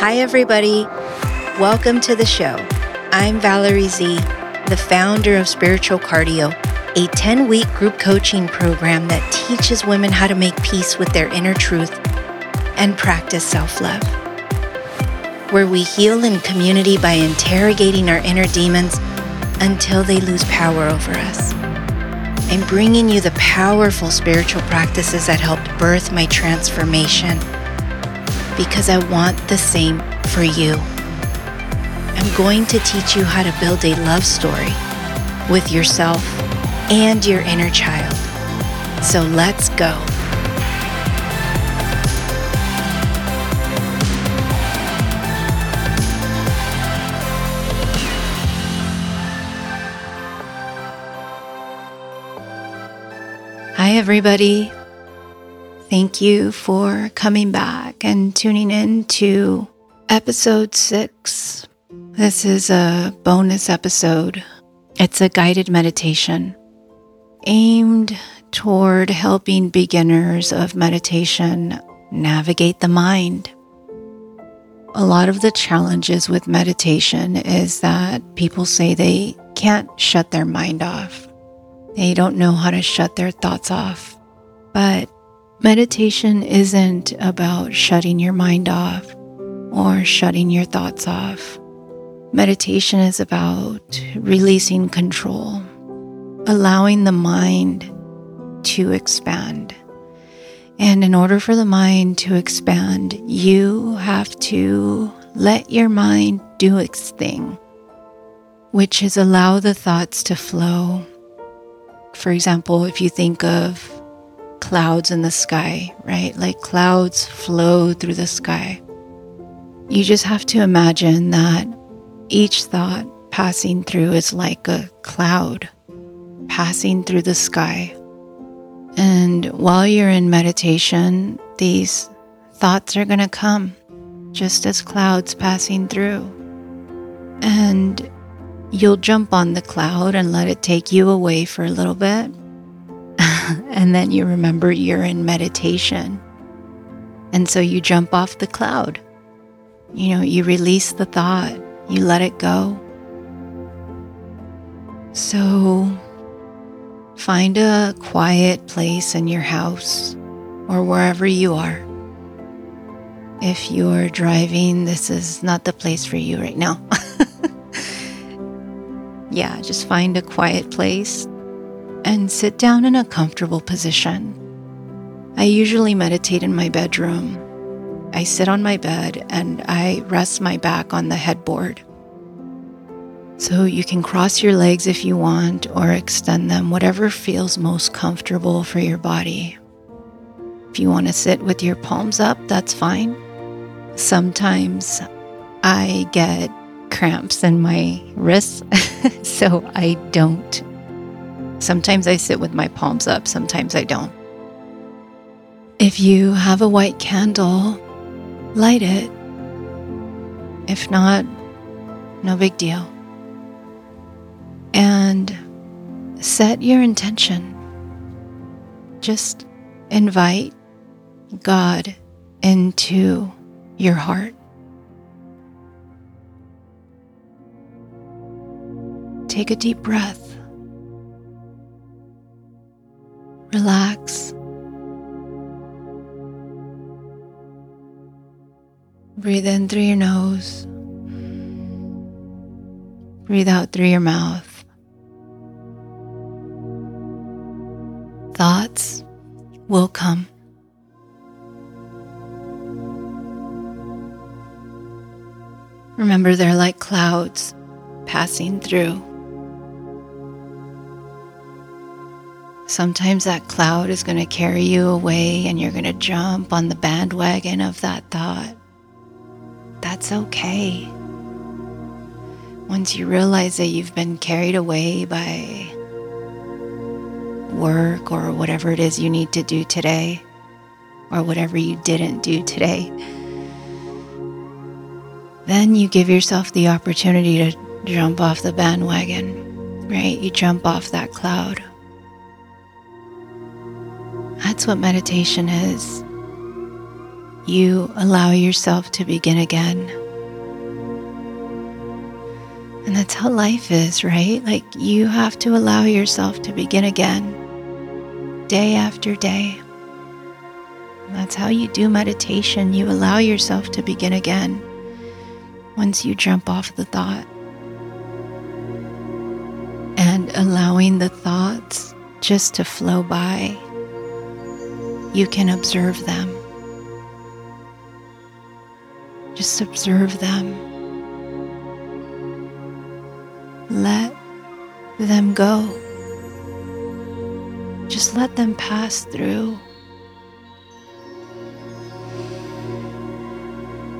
Hi, everybody. Welcome to the show. I'm Valerie Z, the founder of Spiritual Cardio, a 10 week group coaching program that teaches women how to make peace with their inner truth and practice self love. Where we heal in community by interrogating our inner demons until they lose power over us. I'm bringing you the powerful spiritual practices that helped birth my transformation because I want the same for you. I'm going to teach you how to build a love story with yourself and your inner child. So let's go. Hi, everybody. Thank you for coming back and tuning in to episode six. This is a bonus episode. It's a guided meditation aimed toward helping beginners of meditation navigate the mind. A lot of the challenges with meditation is that people say they can't shut their mind off. They don't know how to shut their thoughts off. But meditation isn't about shutting your mind off or shutting your thoughts off. Meditation is about releasing control, allowing the mind to expand. And in order for the mind to expand, you have to let your mind do its thing, which is allow the thoughts to flow for example, if you think of clouds in the sky, right? Like clouds flow through the sky. You just have to imagine that each thought passing through is like a cloud passing through the sky. And while you're in meditation, these thoughts are going to come just as clouds passing through. And you'll jump on the cloud and let it take you away for a little bit. and then you remember you're in meditation. And so you jump off the cloud. You know, you release the thought, you let it go. So find a quiet place in your house or wherever you are. If you're driving, this is not the place for you right now. yeah, just find a quiet place and sit down in a comfortable position. I usually meditate in my bedroom. I sit on my bed and I rest my back on the headboard. So you can cross your legs if you want or extend them, whatever feels most comfortable for your body. If you want to sit with your palms up, that's fine. Sometimes I get cramps in my wrists, so I don't. Sometimes I sit with my palms up, sometimes I don't. If you have a white candle, light it. If not, no big deal. And set your intention. Just invite God into your heart. Take a deep breath. Relax. Breathe in through your nose. Breathe out through your mouth. Thoughts will come. Remember, they're like clouds passing through. Sometimes that cloud is going to carry you away and you're going to jump on the bandwagon of that thought. That's okay. Once you realize that you've been carried away by work or whatever it is you need to do today, or whatever you didn't do today, then you give yourself the opportunity to jump off the bandwagon, right? You jump off that cloud. That's what meditation is. you allow yourself to begin again. And that's how life is, right? Like you have to allow yourself to begin again day after day. And that's how you do meditation. You allow yourself to begin again once you jump off the thought. And allowing the thoughts just to flow by, you can observe them. Just observe them. Let them go. Just let them pass through.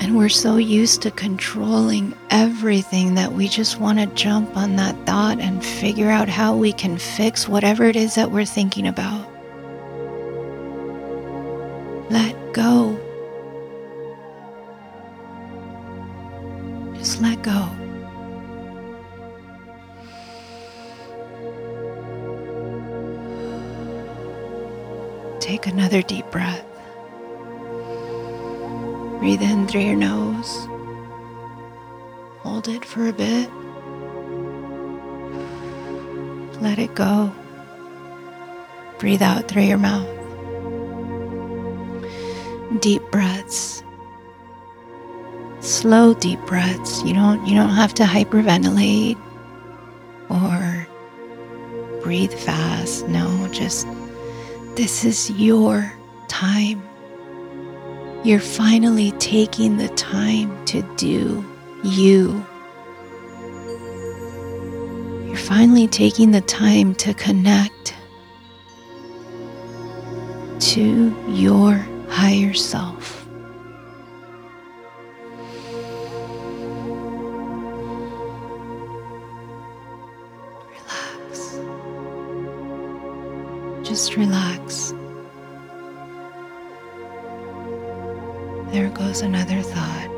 And we're so used to controlling everything that we just want to jump on that thought and figure out how we can fix whatever it is that we're thinking about. Through your mouth. Deep breaths. Slow deep breaths. You don't you don't have to hyperventilate or breathe fast. No, just this is your time. You're finally taking the time to do you. You're finally taking the time to connect to your higher self. Relax. Just relax. There goes another thought.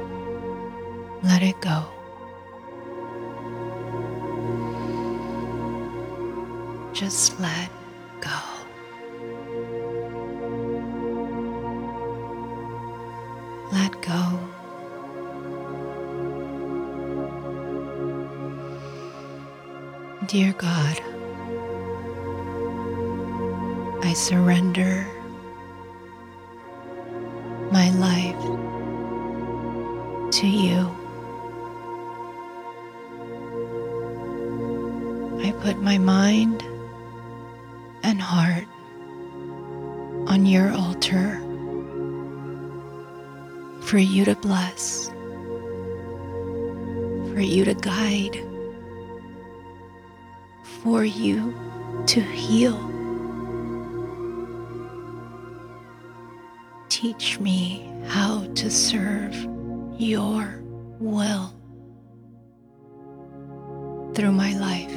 Let it go. Just let go. Dear God, I surrender my life to you. I put my mind and heart on your altar for you to bless, for you to guide, for you to heal. teach me how to serve your will through my life.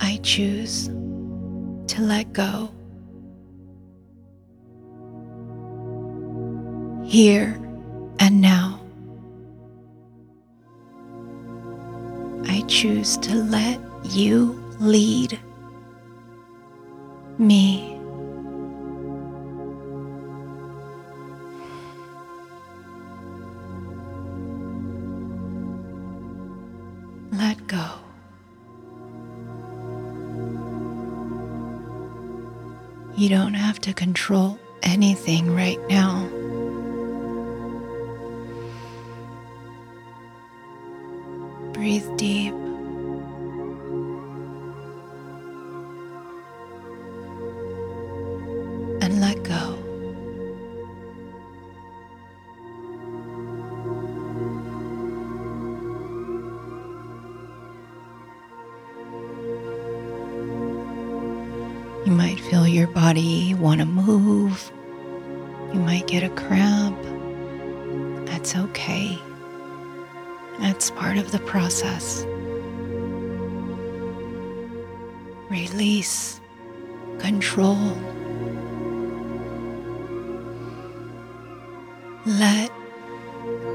I choose to let go. Here and now. Choose to let you lead me. Let go. You don't have to control anything right now. Breathe deep. Let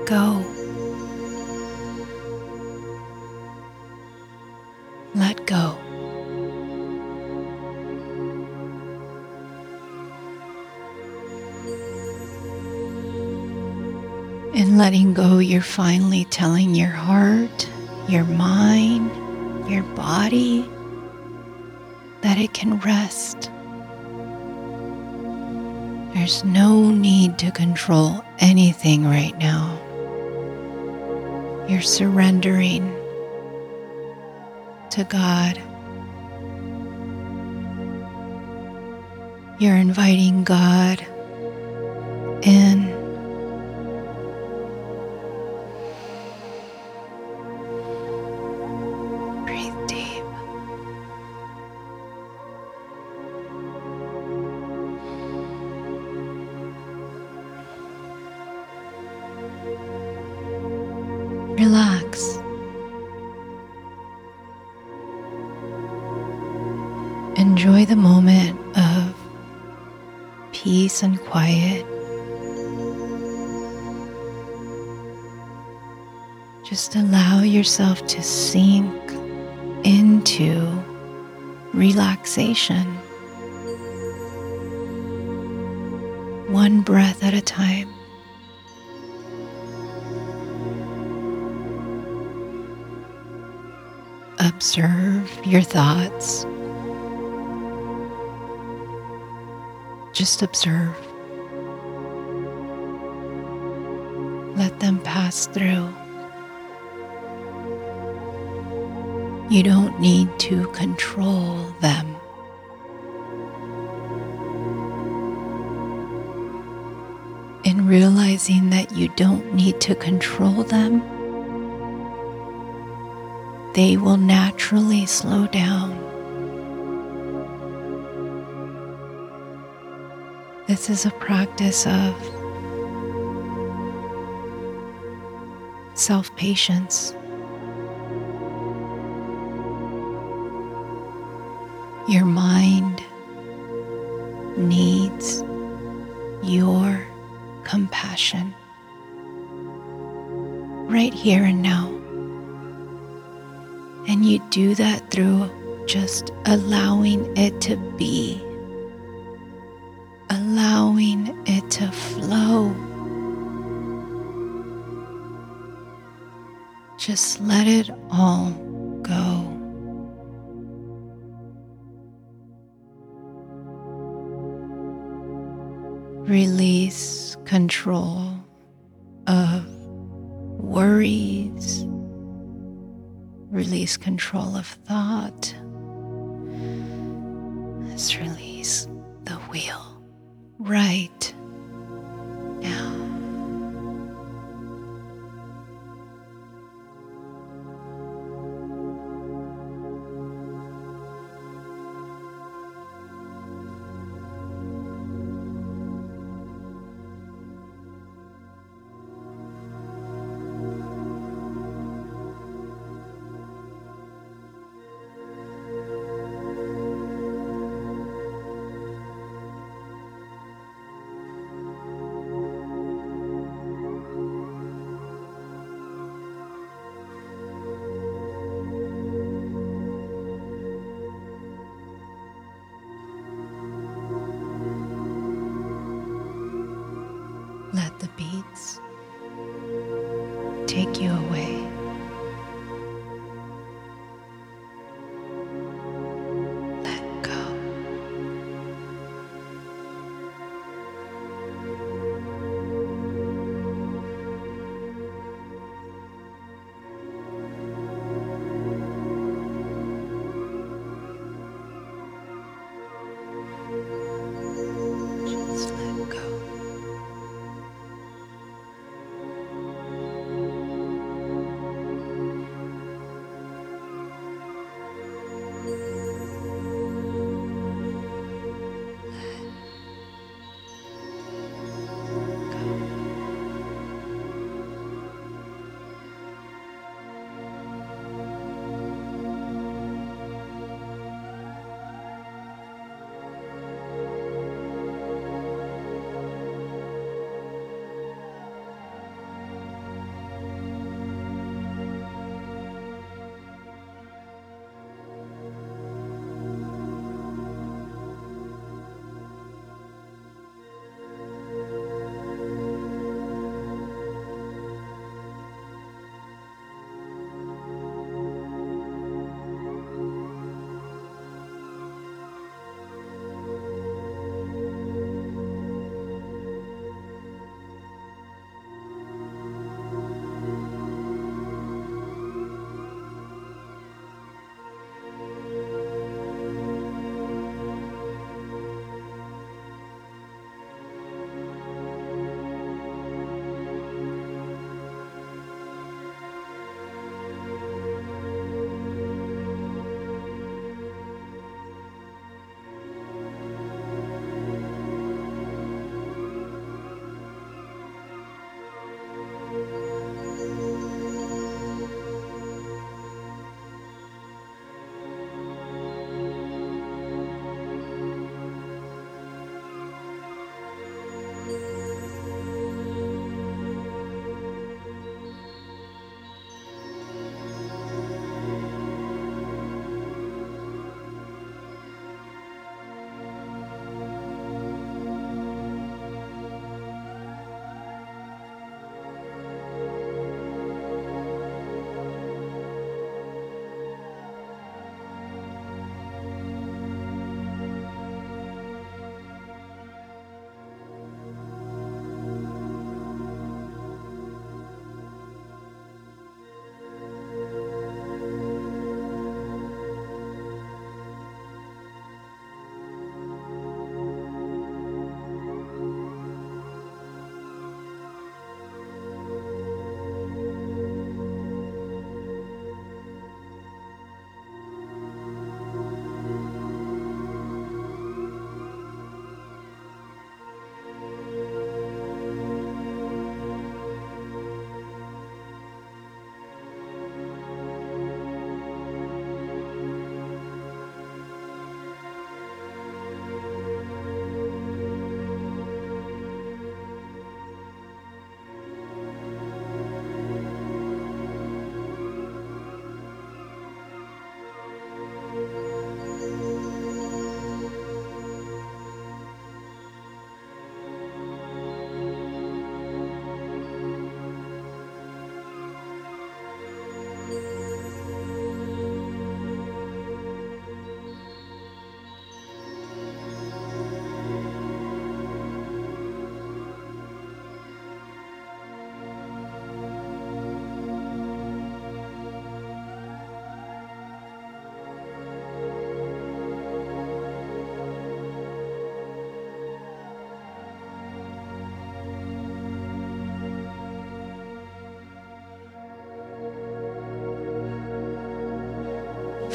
go. Let go. In letting go, you're finally telling your heart, your mind, your body that it can rest. There's no need to control anything right now. You're surrendering to God. You're inviting God in. Just allow yourself to sink into relaxation, one breath at a time. Observe your thoughts. Just observe. Let them pass through. You don't need to control them. In realizing that you don't need to control them, they will naturally slow down. This is a practice of self patience. Your mind needs your compassion right here and now. And you do that through just allowing it to be, allowing it to flow. Just let it all go. Release control of worries. Release control of thought. Let's release the wheel right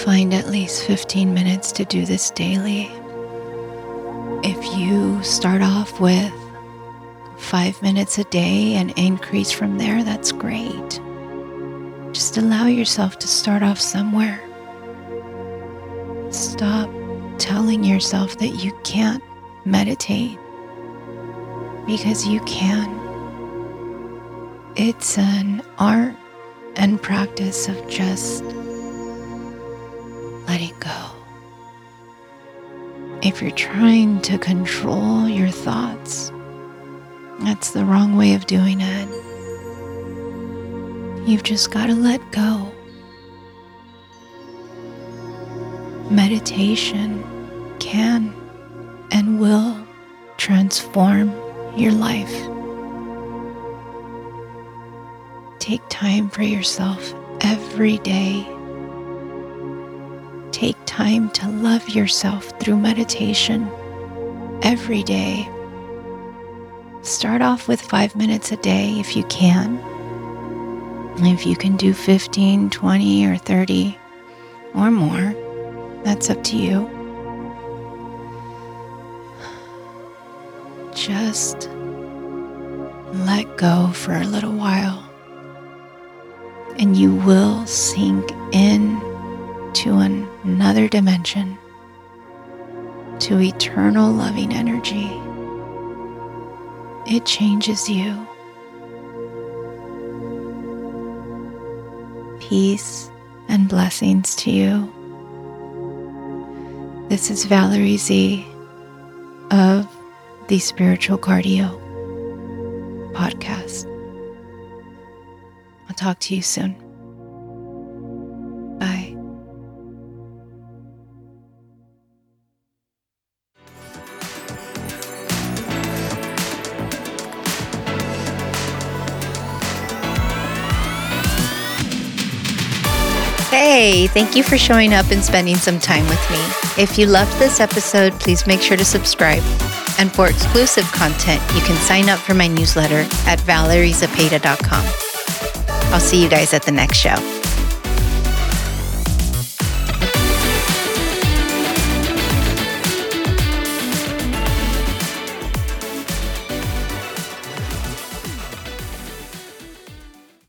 find at least 15 minutes to do this daily. If you start off with five minutes a day and increase from there, that's great. Just allow yourself to start off somewhere. Stop telling yourself that you can't meditate because you can. It's an art and practice of just letting go. If you're trying to control your thoughts, that's the wrong way of doing it. You've just got to let go. Meditation can and will transform your life. Take time for yourself every day. Time to love yourself through meditation every day. Start off with five minutes a day if you can. If you can do 15, 20, or 30 or more, that's up to you. Just let go for a little while, and you will sink in to an, another dimension, to eternal loving energy. It changes you. Peace and blessings to you. This is Valerie Z of the Spiritual Cardio podcast. I'll talk to you soon. Hey, thank you for showing up and spending some time with me. If you loved this episode, please make sure to subscribe. And for exclusive content, you can sign up for my newsletter at valeriezepeda.com. I'll see you guys at the next show.